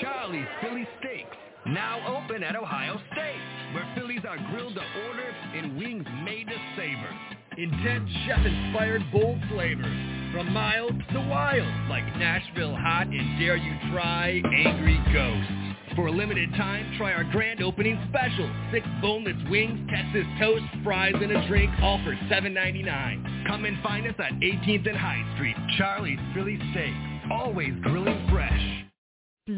Charlie's Philly Steaks. Now open at Ohio State, where Phillies are grilled to order and wings made to savor. Intense chef-inspired bold flavors, from mild to wild, like Nashville Hot and Dare You Try Angry Ghost. For a limited time, try our grand opening special. Six boneless wings, Texas toast, fries, and a drink, all for $7.99. Come and find us at 18th and High Street. Charlie's Philly Steaks, always grilling fresh.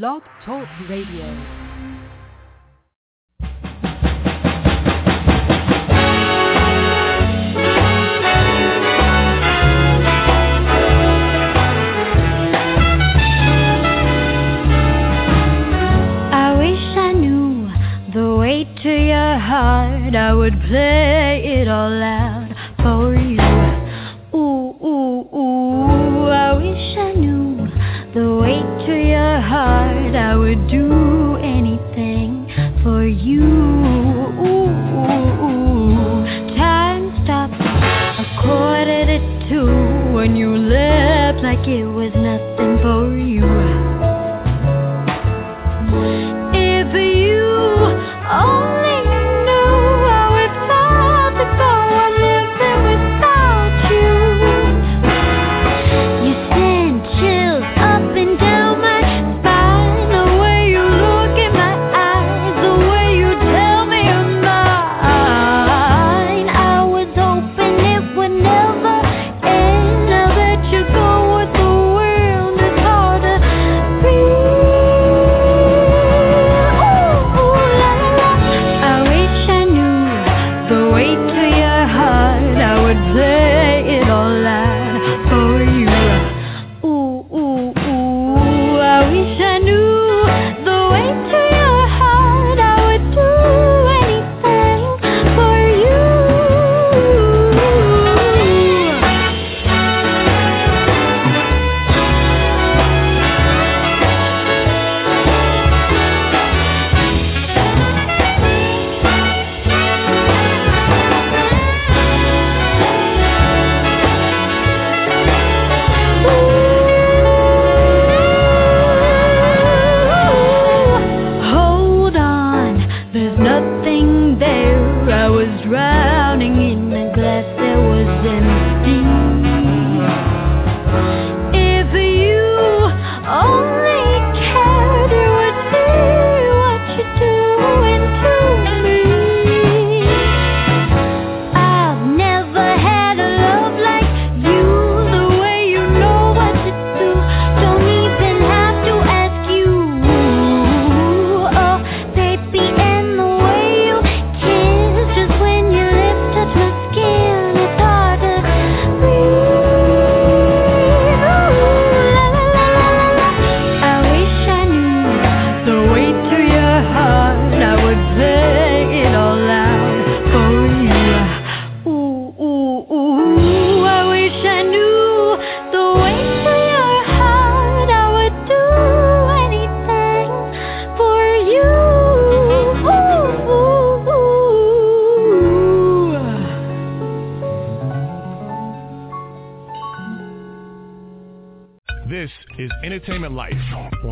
Blog Talk Radio. I wish I knew the way to your heart. I would play it all out I would do anything for you. Ooh. Time stopped a quarter to two when you left like it was nothing for you.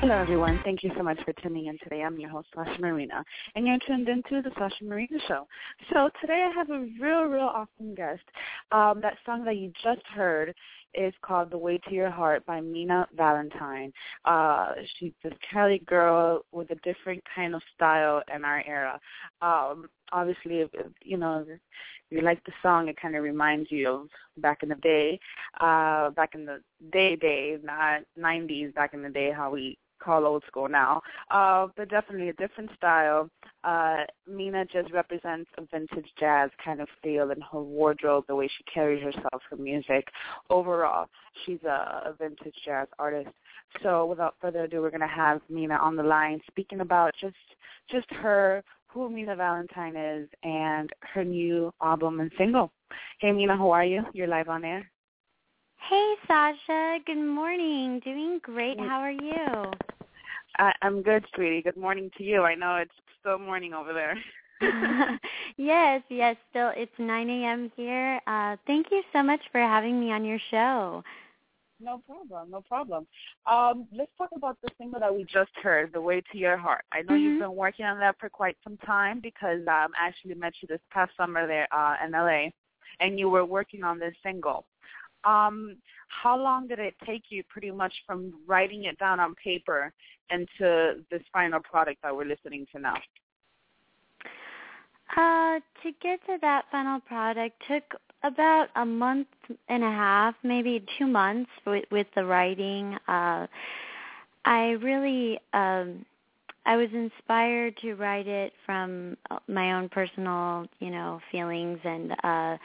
Hello, everyone. Thank you so much for tuning in today. I'm your host, Sasha Marina, and you're tuned into the Sasha Marina Show. So today I have a real, real awesome guest. Um, that song that you just heard is called "The Way to Your Heart" by Minna Valentine. Uh, she's this Cali girl with a different kind of style in our era. Um, obviously, you know, if you like the song, it kind of reminds you of back in the day, uh, back in the day days, not 90s, back in the day, how we call old school now. Uh, but definitely a different style. Uh, Minna just represents a vintage jazz kind of feel in her wardrobe, the way she carries herself, her music. Overall, she's a, a vintage jazz artist. So without further ado, we're going to have Minna on the line speaking about just just her, who Minna Valentine is, and her new album and single. Hey, Minna, how are you? You're live on air. Hey, Sasha. Good morning. Doing great. How are you? I, I'm good, sweetie. Good morning to you. I know it's still morning over there. yes, yes. Still, it's 9 a.m. here. Uh, thank you so much for having me on your show. No problem, no problem. Um, let's talk about the single that we just heard, "The Way to Your Heart." I know mm-hmm. you've been working on that for quite some time because um, I actually met you this past summer there uh, in LA, and you were working on this single. Um, how long did it take you, pretty much from writing it down on paper into this final product that we're listening to now? Uh, to get to that final product took about a month and a half, maybe two months with, with the writing. Uh, I really, um, I was inspired to write it from my own personal, you know, feelings and, uh,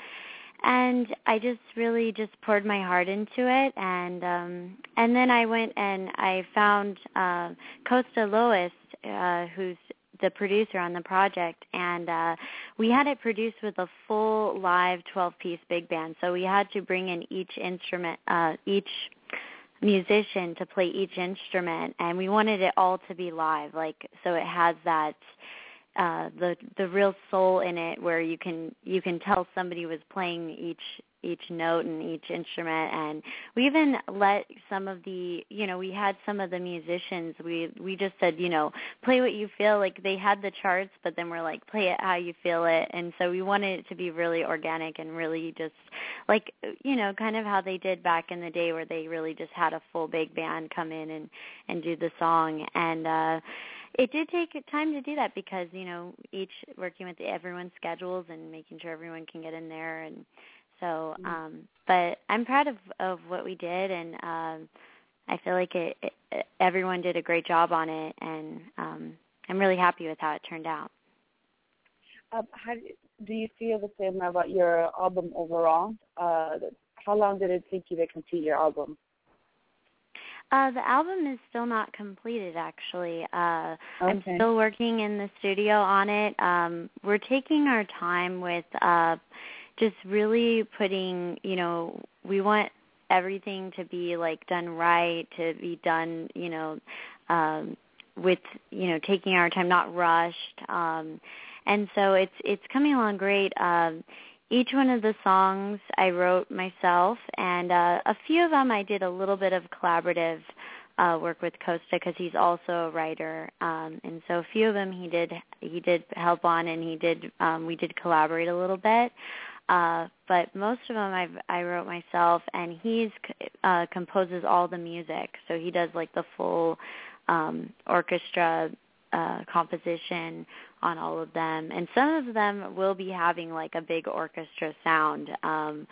and I just really just poured my heart into it. And um and then I went and I found uh Costa Lois uh who's the producer on the project. And uh we had it produced with a full live 12 piece big band. So we had to bring in each instrument uh each musician to play each instrument. And we wanted it all to be live like so it has that uh the the real soul in it where you can you can tell somebody was playing each each note and each instrument and we even let some of the you know we had some of the musicians we we just said you know play what you feel like they had the charts but then we're like play it how you feel it and so we wanted it to be really organic and really just like you know kind of how they did back in the day where they really just had a full big band come in and and do the song and uh it did take time to do that because you know each working with everyone's schedules and making sure everyone can get in there and so mm-hmm. um but i'm proud of of what we did and um i feel like it, it everyone did a great job on it and um i'm really happy with how it turned out um how do you feel the same about your album overall uh how long did it take you to complete your album uh, the album is still not completed actually. Uh okay. I'm still working in the studio on it. Um we're taking our time with uh just really putting, you know, we want everything to be like done right, to be done, you know, um with, you know, taking our time, not rushed. Um and so it's it's coming along great. Um each one of the songs I wrote myself, and uh, a few of them I did a little bit of collaborative uh, work with Costa because he's also a writer, um, and so a few of them he did he did help on, and he did um, we did collaborate a little bit. Uh, but most of them I've, I wrote myself, and he's uh, composes all the music. So he does like the full um, orchestra uh, composition on all of them, and some of them will be having like a big orchestra sound um,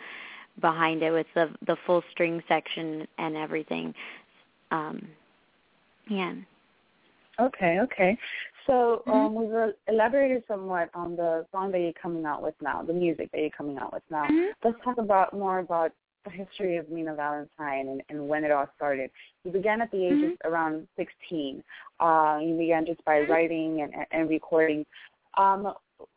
behind it with the the full string section and everything. Um, yeah. Okay, okay. So mm-hmm. um, we've elaborated somewhat on the song that you're coming out with now, the music that you're coming out with now. Mm-hmm. Let's talk about more about the history of Minna Valentine and, and when it all started. You began at the age mm-hmm. of around 16. Uh, you began just by mm-hmm. writing and, and recording. Um,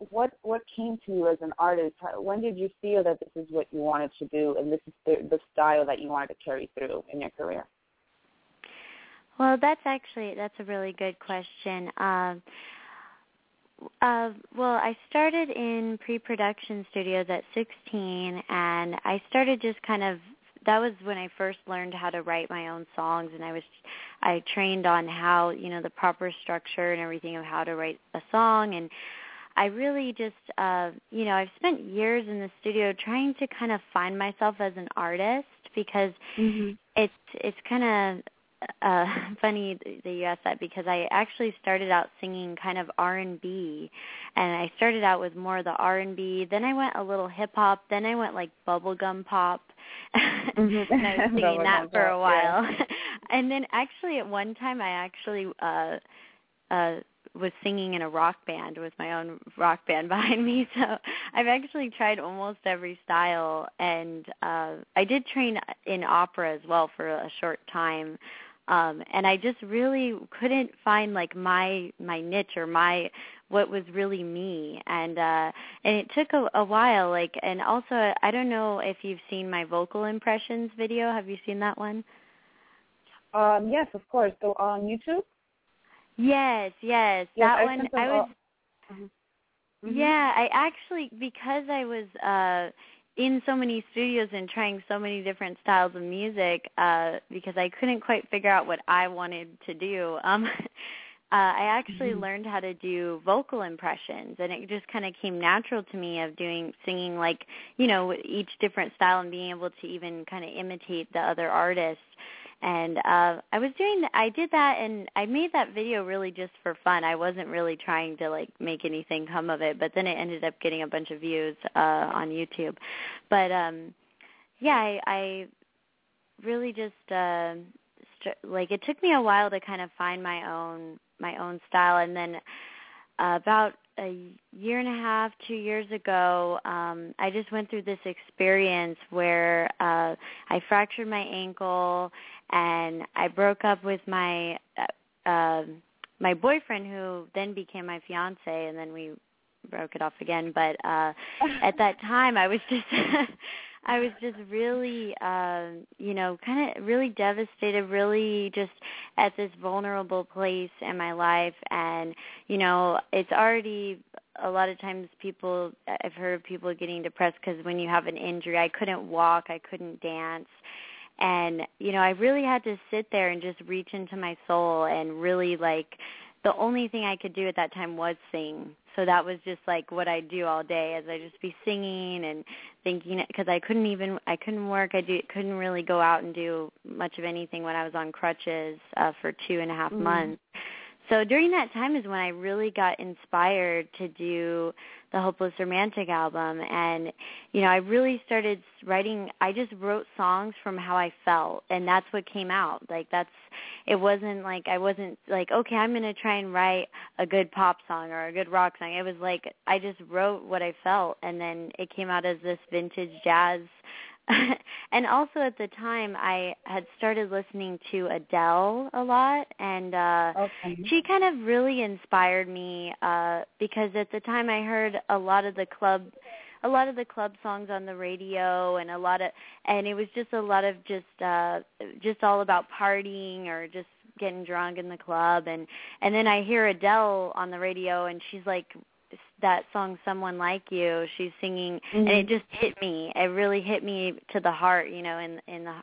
what what came to you as an artist? When did you feel that this is what you wanted to do and this is the, the style that you wanted to carry through in your career? Well, that's actually that's a really good question. Um, uh, well, I started in pre-production studios at 16, and I started just kind of. That was when I first learned how to write my own songs, and I was, I trained on how you know the proper structure and everything of how to write a song, and I really just, uh, you know, I've spent years in the studio trying to kind of find myself as an artist because mm-hmm. it's it's kind of uh funny that you asked that because I actually started out singing kind of R&B and I started out with more of the R&B then I went a little hip hop then I went like bubblegum pop. Mm-hmm. and I was singing that for a while yeah. and then actually at one time I actually uh uh was singing in a rock band with my own rock band behind me. So i've actually tried almost every style. And uh i did train in opera as well for a short time um and i just really couldn't find like my my niche or my what was really me. And uh and it took a, a while like and also I don't know if you've seen my vocal impressions video. Have you seen that one? Um yes of course. So on YouTube? Yes yes, yes that I one I was mm-hmm. yeah I actually because I was uh in so many studios and trying so many different styles of music uh because I couldn't quite figure out what I wanted to do um uh, I actually Mhm. learned how to do vocal impressions, and it just kind of came natural to me of doing singing like you know each different style and being able to even kind of imitate the other artists. And uh, I was doing, I did that, and I made that video really just for fun. I wasn't really trying to like make anything come of it, but then it ended up getting a bunch of views uh, on YouTube. But um, yeah, I, I really just uh, str- like it took me a while to kind of find my own my own style and then uh, about a year and a half two years ago um i just went through this experience where uh i fractured my ankle and i broke up with my uh, uh my boyfriend who then became my fiance and then we broke it off again but uh at that time i was just I was just really, uh, you know, kind of really devastated, really just at this vulnerable place in my life. And, you know, it's already a lot of times people, I've heard of people getting depressed because when you have an injury, I couldn't walk, I couldn't dance. And, you know, I really had to sit there and just reach into my soul and really like, the only thing I could do at that time was sing. So that was just like what I do all day, as I just be singing and thinking because I couldn't even I couldn't work. I do couldn't really go out and do much of anything when I was on crutches uh, for two and a half Mhm. months. So during that time is when I really got inspired to do the Hopeless Romantic album and you know, I really started writing I just wrote songs from how I felt and that's what came out. Like that's it wasn't like I wasn't like okay, I'm going to try and write a good pop song or a good rock song. It was like I just wrote what I felt and then it came out as this vintage jazz and also at the time I had started listening to Adele a lot and uh okay. she kind of really inspired me uh because at the time I heard a lot of the club a lot of the club songs on the radio and a lot of and it was just a lot of just uh just all about partying or just getting drunk in the club. And and then I hear Adele on the radio and she's like that song someone like you she's singing and it Mhm. just hit me. It really hit me to the heart you know in in the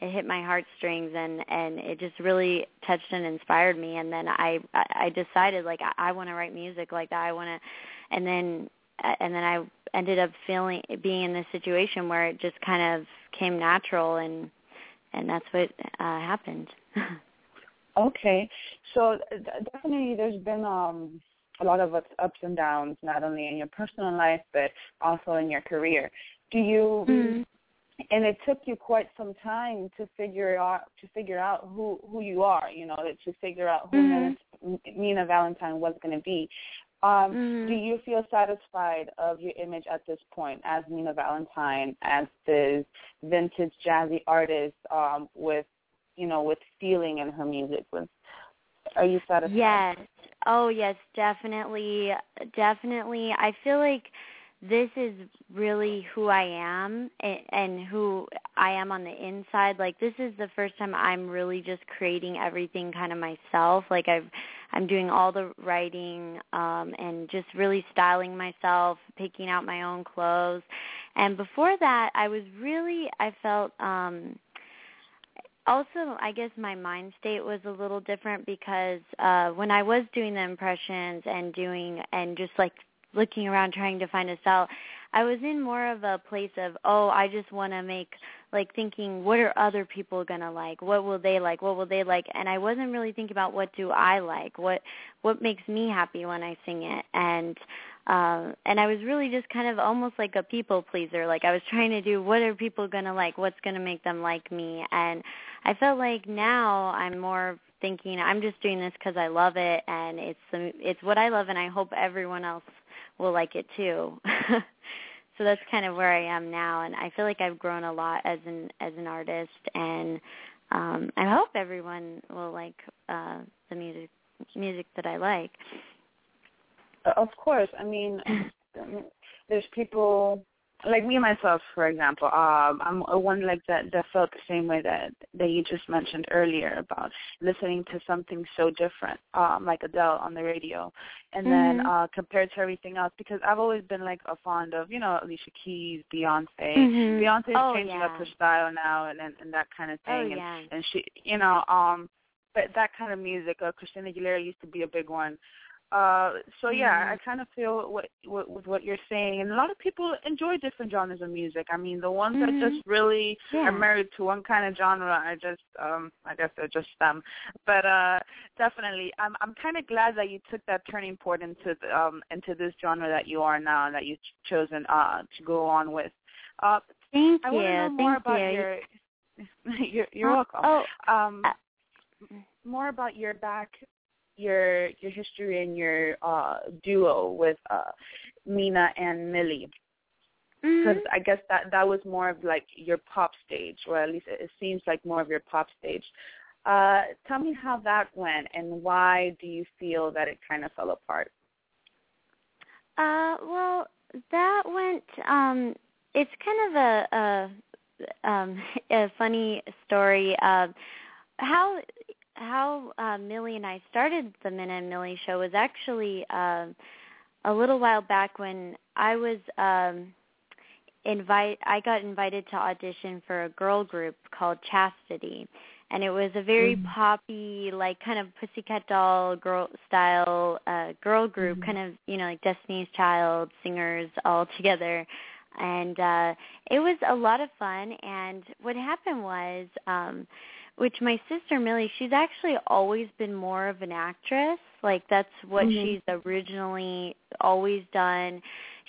it hit my heartstrings and and it just really touched and inspired me. And then i i I decided like i, I want to write music like that. I want to and then and then i ended up feeling being in this situation where it just kind of came natural and and that's what uh happened. Okay, so definitely there's been um, a lot of ups ups and downs, not only in your personal life but also in your career. Do you? Mhm. And it took you quite some time to figure out to figure out who who you are. You know, to figure out who Mhm. Minna, Valentine was going to be. Um, Mhm. Do you feel satisfied of your image at this point as Minna Valentine, as this vintage jazzy artist um, with, you know, with feeling in her music? With, are you satisfied? Yes. Oh, yes, definitely. Definitely. I feel like this is really who I am and, and who I am on the inside. Like this is the first time I'm really just creating everything kind of myself. Like I've I'm doing all the writing um and just really styling myself, picking out my own clothes. And before that, I was really I felt um also i guess my mind state was a little different because uh when i was doing the impressions and doing and just like looking around trying to find a cell i was in more of a place of oh i just want to make like thinking what are other people going to like? What will they like? What will they like? And i wasn't really thinking about what do i like? What what makes me happy when i sing it? And um and i was really just kind of almost like a people pleaser. Like i was trying to do what are people going to like? What's going to make them like me? And i felt like now i'm more thinking i'm just doing this because i love it and it's it's what i love and i hope everyone else will like it too. So that's kind of where i am now and i feel like i've grown a lot as an as an artist and um i hope everyone will like uh the music music that i like Of course. I mean, there's people like me myself, for example, um, I'm a one like that that felt the same way that that you just mentioned earlier about listening to something so different, um, like Adele on the radio, and mm-hmm. then uh, compared to everything else. Because I've always been like a fond of, you know, Alicia Keys, Beyonce. Mm-hmm. Beyonce's oh, changing yeah. up her style now, and, and and that kind of Oh, thing. and yeah. and she, you know, um, but that kind of music, uh, Christina Aguilera used to be a big one. Uh, so yeah, Mhm. I kind of feel what, what with what you're saying, and a lot of people enjoy different genres of music. I mean, the ones Mhm. that just really Yeah. are married to one kind of genre are just, um, I guess they're just them. But uh, definitely, I'm I'm kind of glad that you took that turning point into the, um into this genre that you are now, and that you've chosen uh to go on with. Uh, Thank I you. want to know more Thank about you. your. you're you're welcome. Oh, Um, uh, more about your back, your your history and your uh, duo with uh, Minna and Millie, because mhm. I guess that that was more of like your pop stage, or at least it, it seems like more of your pop stage. Uh, tell me how that went, and why do you feel that it kind of fell apart? Uh, well, that went. Um, it's kind of a a, um, a funny story. Uh, how how uh, Millie and I started the Minna and Millie show was actually um, a little while back when I was um, invite. I got invited to audition for a girl group called Chastity. And it was a very Mhm. poppy, like kind of Pussycat Doll girl style uh, girl group, Mhm. kind of you know like Destiny's Child singers all together and uh it was a lot of fun and what happened was um which my sister Millie she's actually always been more of an actress. Like that's what Mhm. she's originally always done.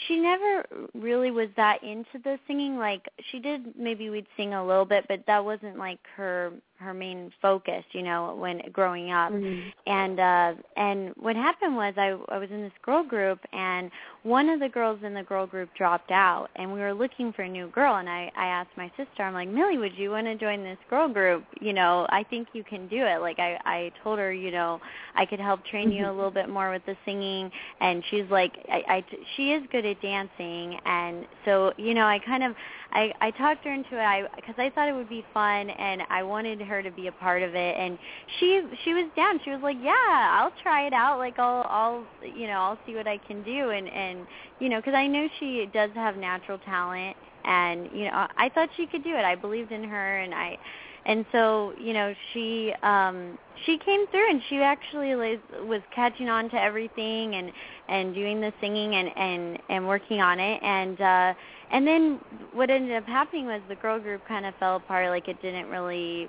She never really was that into the singing. Like she did maybe we'd sing a little bit but that wasn't like her her main focus you know when growing up. Mhm. and uh and what happened was I I was in this girl group and one of the girls in the girl group dropped out and we were looking for a new girl and I I asked my sister I'm like Millie would you want to join this girl group? You know I think you can do it. Like I I told her you know I could help train you a little bit more with the singing and she's like I, I she is good at dancing and so you know I kind of I I talked her into it. I because I thought it would be fun and I wanted her to be a part of it and she she was down. She was like yeah I'll try it out. Like I'll I'll you know I'll see what I can do. And and you know because I know she does have natural talent and you know I thought she could do it. I believed in her and I and so you know she um she came through and she actually was, was catching on to everything and and doing the singing and and and working on it. And uh and then what ended up happening was the girl group kind of fell apart. Like it didn't really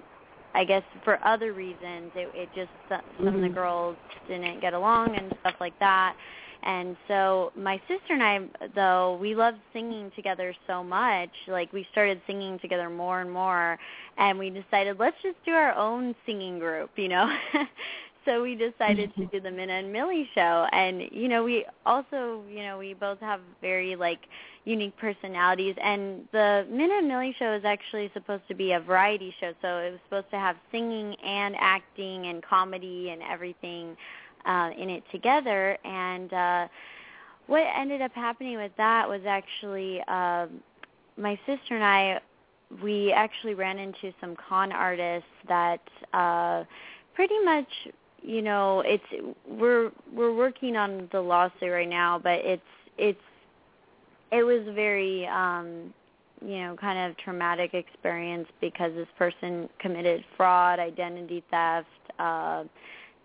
I guess for other reasons it it just some of the Mhm. girls didn't get along and stuff like that. And so my sister and I though we loved singing together so much. Like we started singing together more and more and we decided let's just do our own singing group you know? So we decided to do the Minna and Millie show. And you know we also you know we both have very like unique personalities. And the Minna and Millie show is actually supposed to be a variety show so it was supposed to have singing and acting and comedy and everything uh in it together. And uh what ended up happening with that was actually um my sister and I we actually ran into some con artists that uh pretty much you know it's we're we're working on the lawsuit right now but it's it's it was a very um you know kind of traumatic experience because this person committed fraud identity theft uh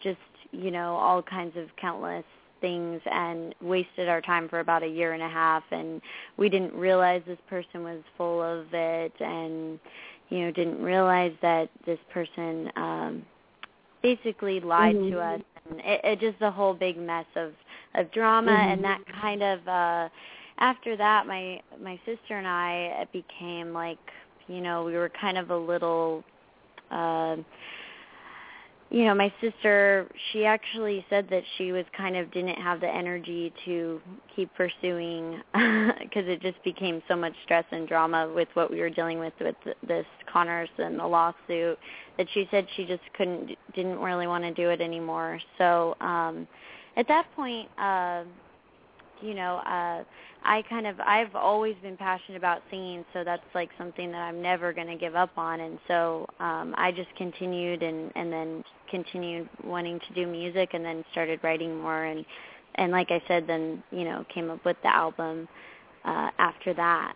just you know all kinds of countless things and wasted our time for about a year and a half and we didn't realize this person was full of it and you know didn't realize that this person um basically lied Mhm. to us and it, it just a whole big mess of of drama Mhm. and that kind of uh after that my my sister and I became like you know we were kind of a little uh you know my sister she actually said that she was kind of didn't have the energy to keep pursuing because it just became so much stress and drama with what we were dealing with with this Connors and the lawsuit that she said she just couldn't didn't really want to do it anymore. So um at that point uh you know, uh I kind of I've always been passionate about singing, so that's like something that I'm never going to give up on. And so um I just continued and and then continued wanting to do music and then started writing more and and like I said then, you know, came up with the album uh after that.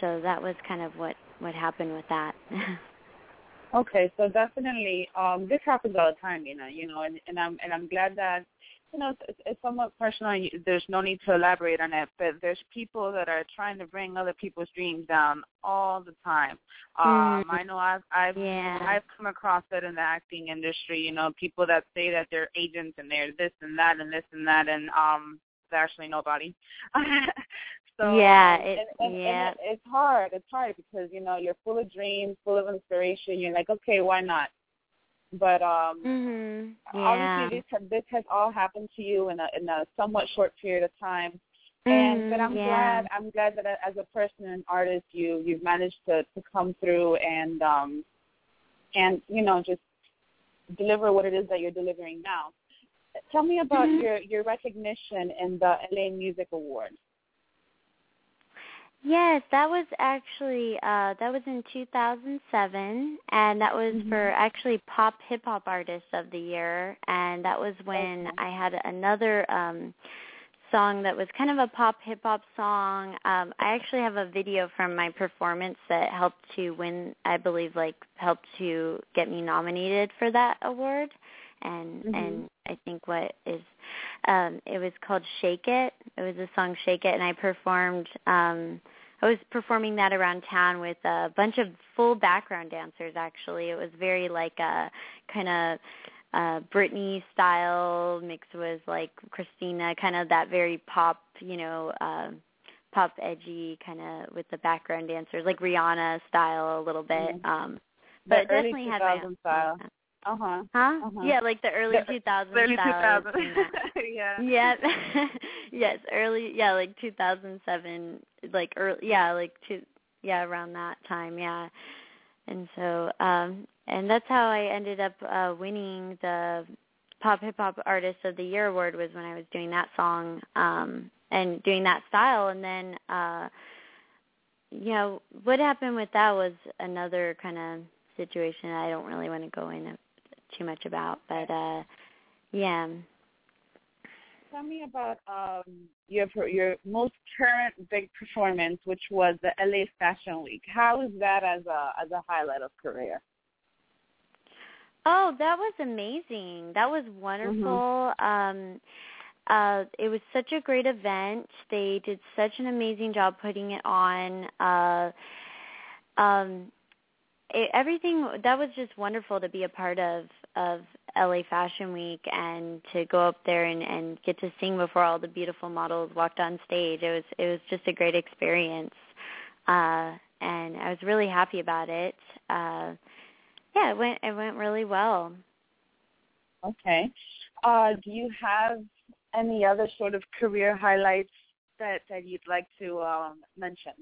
So that was kind of what what happened with that. okay, so definitely um this happens all the time, you know, you know, and and I'm and I'm glad that you know, it's, it's somewhat personal. And There's no need to elaborate on it, but there's people that are trying to bring other people's dreams down all the time. Um, mm. I know I've I've yeah. I've come across that in the acting industry. You know, people that say that they're agents and they're this and that and this and that, and um, they're actually nobody. so yeah, um, it, and, and, yeah, and it, it's hard. It's hard because you know you're full of dreams, full of inspiration. You're like, okay, why not? But um, mm-hmm. yeah. obviously, this this has all happened to you in a in a somewhat short period of time. Mm, And but I'm yeah. glad I'm glad that as a person and artist, you you've managed to to come through and um and you know just deliver what it is that you're delivering now. Tell me about mm-hmm. your your recognition in the LA Music Awards. Yes, that was actually uh that was in 2007 and that was mm-hmm. for actually pop hip hop artist of the year and that was when okay. I had another um song that was kind of a pop hip hop song. Um I actually have a video from my performance that helped to win I believe like helped to get me nominated for that award and mm-hmm. and I think what is um it was called Shake It. It was a song Shake It and I performed um I was performing that around town with a bunch of full background dancers actually. It was very like a kind of uh Britney style mixed with like Christina, kind of that very pop, you know, uh pop edgy kind of with the background dancers, like Rihanna style a little bit. Mm-hmm. Um but it definitely had my style. Uh huh. Huh? Uh-huh. Yeah, like the early two thousand Early two style. yeah. Yeah. yes, early yeah, like 2007 like early yeah, like two yeah, around that time, yeah. And so um and that's how I ended up uh winning the Pop Hip Hop Artist of the Year award was when I was doing that song um and doing that style and then uh you know, what happened with that was another kind of situation I don't really want to go into too much about, but uh yeah. Tell me about um your your most current big performance, which was the LA Fashion Week. How is that as a as a highlight of career? Oh, that was amazing. That was wonderful. Mm-hmm. Um uh it was such a great event. They did such an amazing job putting it on. Uh um it, everything that was just wonderful to be a part of of LA Fashion Week and to go up there and and get to sing before all the beautiful models walked on stage. It was it was just a great experience. Uh and I was really happy about it. Uh yeah, it went it went really well. Okay. Uh do you have any other sort of career highlights that that you'd like to um mention?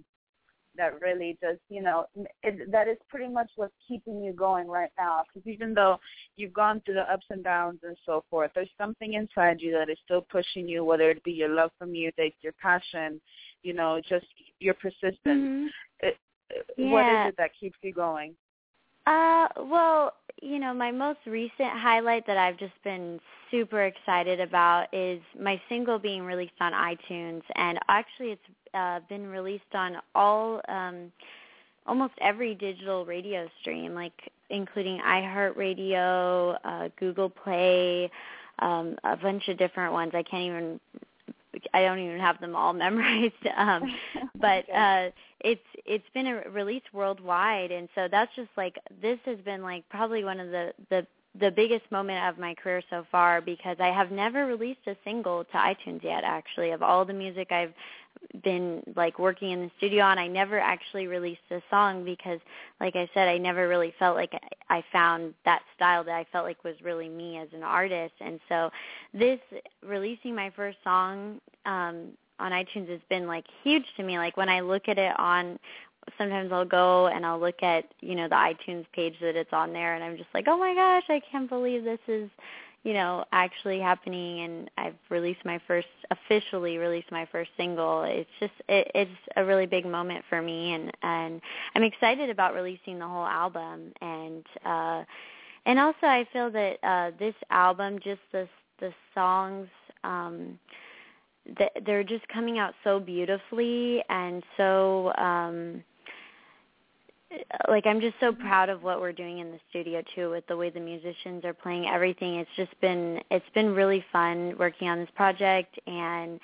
That really just you know it, that is pretty much what's keeping you going right now because even though you've gone through the ups and downs and so forth there's something inside you that is still pushing you whether it be your love for music your passion you know just your persistence mm-hmm. it, yeah. what is it that keeps you going uh well you know my most recent highlight that i've just been super excited about is my single being released on itunes and actually it's uh, been released on all um, almost every digital radio stream, like including iHeartRadio, uh, Google Play, um, a bunch of different ones. I can't even I don't even have them all memorized. Um, but uh, it's it's been a, released worldwide, and so that's just like this has been like probably one of the the the biggest moment of my career so far because I have never released a single to iTunes yet actually of all the music I've been like working in the studio on I never actually released a song because like I said I never really felt like I found that style that I felt like was really me as an artist. And so this releasing my first song um on iTunes has been like huge to me. Like when I look at it on sometimes I'll go and I'll look at, you know, the iTunes page that it's on there and I'm just like, "Oh my gosh, I can't believe this is, you know, actually happening and I've released my first officially released my first single. It's just it, it's a really big moment for me and and I'm excited about releasing the whole album and uh and also I feel that uh this album just the the songs um that they're just coming out so beautifully and so um like I'm just so proud of what we're doing in the studio too with the way the musicians are playing everything. It's just been it's been really fun working on this project and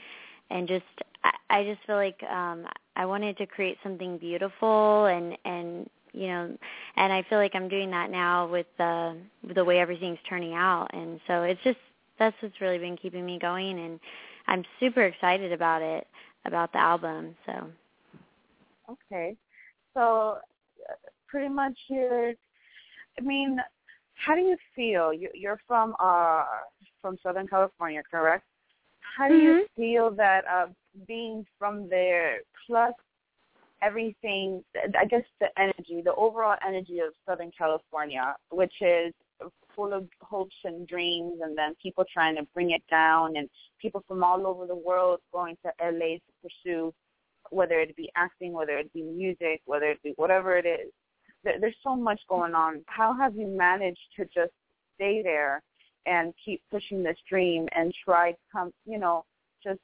and just I, I just feel like um I wanted to create something beautiful and and you know and I feel like I'm doing that now with the with the way everything's turning out. And so it's just that's what's really been keeping me going and I'm super excited about it about the album so. Okay. So pretty much you're. I mean, how do you feel? You, you're from uh from Southern California, correct? How do mm-hmm. you feel that uh being from there plus everything I guess the energy, the overall energy of Southern California, which is full of hopes and dreams and then people trying to bring it down and people from all over the world going to LA to pursue whether it be acting, whether it be music, whether it be whatever it is there's so much going on. How have you managed to just stay there and keep pushing this dream and try come, you know, just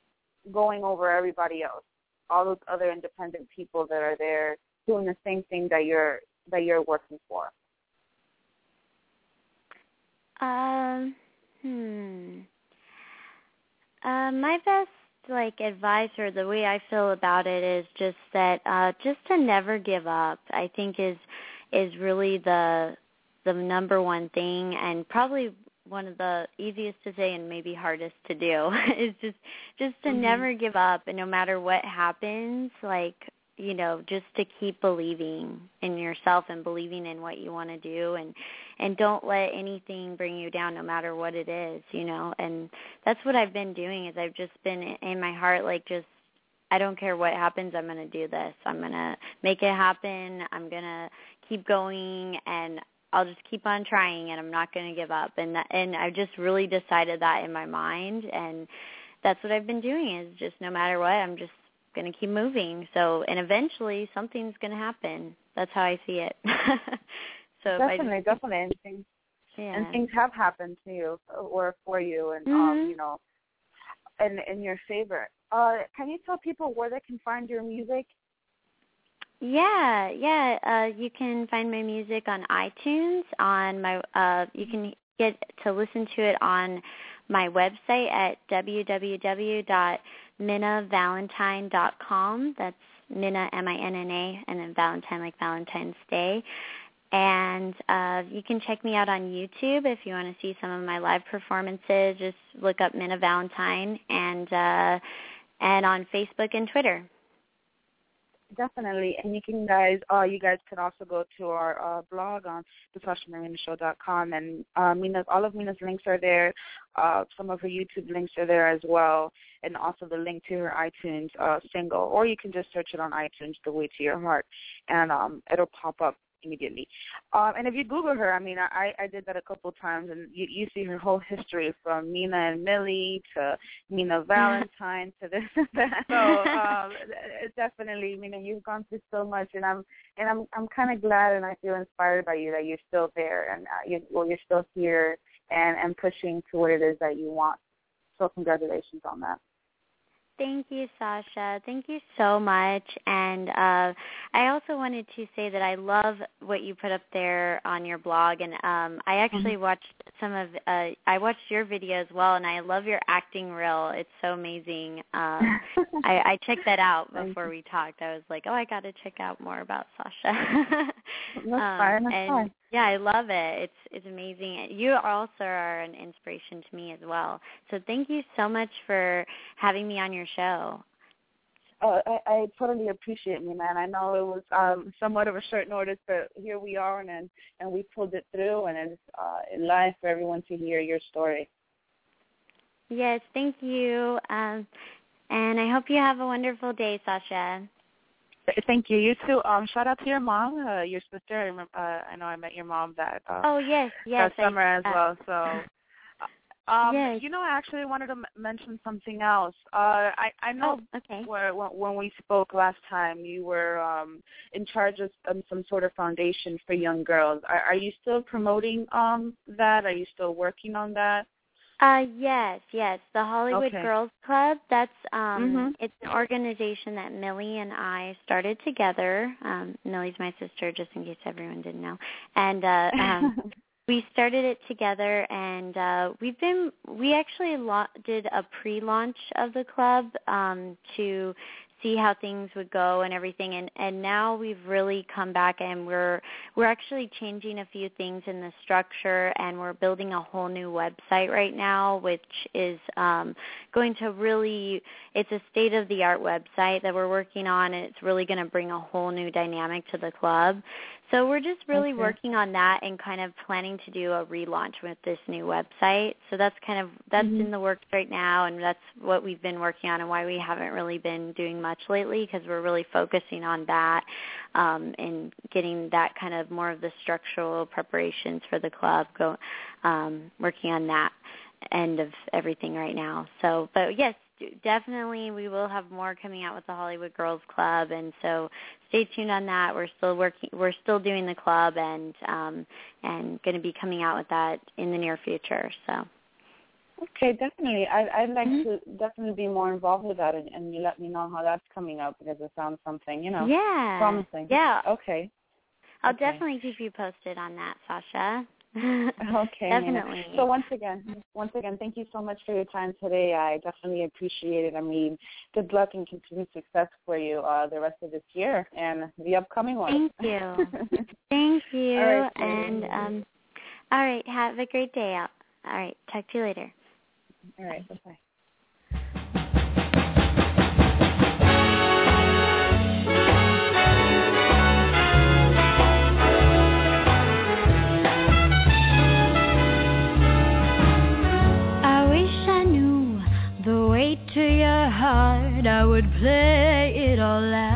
going over everybody else, all those other independent people that are there doing the same thing that you're that you're working for? Um, hmm. Uh, my best like advice or the way I feel about it is just that uh just to never give up. I think is is really the the number one thing and probably one of the easiest to say and maybe hardest to do is just just to mm-hmm. never give up and no matter what happens like you know just to keep believing in yourself and believing in what you want to do and and don't let anything bring you down no matter what it is you know? And that's what I've been doing is I've just been in my heart like just I don't care what happens I'm going to do this. I'm going to make it happen. I'm going to keep going and I'll just keep on trying and I'm not going to give up. And that, and I've just really decided that in my mind. And that's what I've been doing is just no matter what I'm just going to keep moving. So, and eventually something's going to happen. That's how I see it. so definitely, just, definitely, and things, yeah. and things have happened to you or for you, and mm-hmm. um, you know, and in your favor. Uh, can you tell people where they can find your music? Yeah, yeah. Uh, you can find my music on iTunes. On my, uh, you can get to listen to it on my website at www.minnavalentine.com. That's Minna, M-I-N-N-A, and then Valentine like Valentine's Day. And uh, you can check me out on YouTube if you want to see some of my live performances. Just look up Minna Valentine and uh, and on Facebook and Twitter definitely. And you can guys, uh, you guys can also go to our uh, blog on thesashamarinashow.com, and uh, Minna's, all of Minna's links are there. Uh, some of her YouTube links are there as well, and also the link to her iTunes uh, single. Or you can just search it on iTunes, "The Way to Your Heart," and um, it'll pop up immediately. Um, and if you Google her, I mean, I, I did that a couple of times, and you, you see her whole history from Minna and Millie to Minna Valentine to this and that. So um, definitely, I mean, you've gone through so much, and I'm and I'm I'm kind of glad and I feel inspired by you that you're still there and uh, you, well, you're still here and and pushing to what it is that you want. So congratulations on that. Thank you, Sasha. Thank you so much. And uh, I also wanted to say that I love what you put up there on your blog. And um, I actually mm-hmm. watched some of uh, I watched your video as well, and I love your acting reel. It's so amazing. Um, I, I checked that out before we talked. I was like, oh, I got to check out more about Sasha. that's um, fine. That's and, fine. Yeah, I love it. It's it's amazing. You also are an inspiration to me as well. So thank you so much for having me on your show. Oh, I, I totally appreciate you, man. I know it was um somewhat of a short notice, but here we are, and and, and we pulled it through, and it's uh, live for everyone to hear your story. Yes, thank you, um, and I hope you have a wonderful day, Sasha. Thank you. You too. Um, shout out to your mom, uh, your sister. I remember. Uh, I know I met your mom that. Uh, oh yes, yes. That summer I, as well. So. Um, Yes. You know, I actually wanted to m- mention something else. Uh, I I know Oh, okay. where, when, when we spoke last time, you were um, in charge of um, some sort of foundation for young girls. Are, are you still promoting um, that? Are you still working on that? Uh yes, yes. The Hollywood Okay. Girls Club, that's um Mhm. it's an organization that Millie and I started together. Um Millie's my sister just in case everyone didn't know. And uh um we started it together and uh we've been we actually lo- did a pre-launch of the club um to see how things would go and everything and and now we've really come back and we're we're actually changing a few things in the structure and we're building a whole new website right now which is um going to really it's a state of the art website that we're working on and it's really going to bring a whole new dynamic to the club so we're just really Okay. working on that and kind of planning to do a relaunch with this new website. So that's kind of that's Mhm. in the works right now and that's what we've been working on and why we haven't really been doing much lately because we're really focusing on that um and getting that kind of more of the structural preparations for the club go um working on that end of everything right now. So but yes, definitely we will have more coming out with the Hollywood Girls Club and so stay tuned on that. We're still working we're still doing the club and um and going to be coming out with that in the near future. So Okay, definitely. I, I'd like Mhm. to definitely be more involved with that, and, and you let me know how that's coming up because it sounds something, you know, yeah. promising. Yeah. Okay. I'll okay. definitely keep you posted on that, Sasha. Okay. Nina. Definitely. So once again, once again, thank you so much for your time today. I definitely appreciate it. I mean, good luck and continued success for you uh, the rest of this year and the upcoming one. Thank you. Thank you. All right, and um all right, have a great day out. All right, talk to you later. All right. Bye. I would play it all out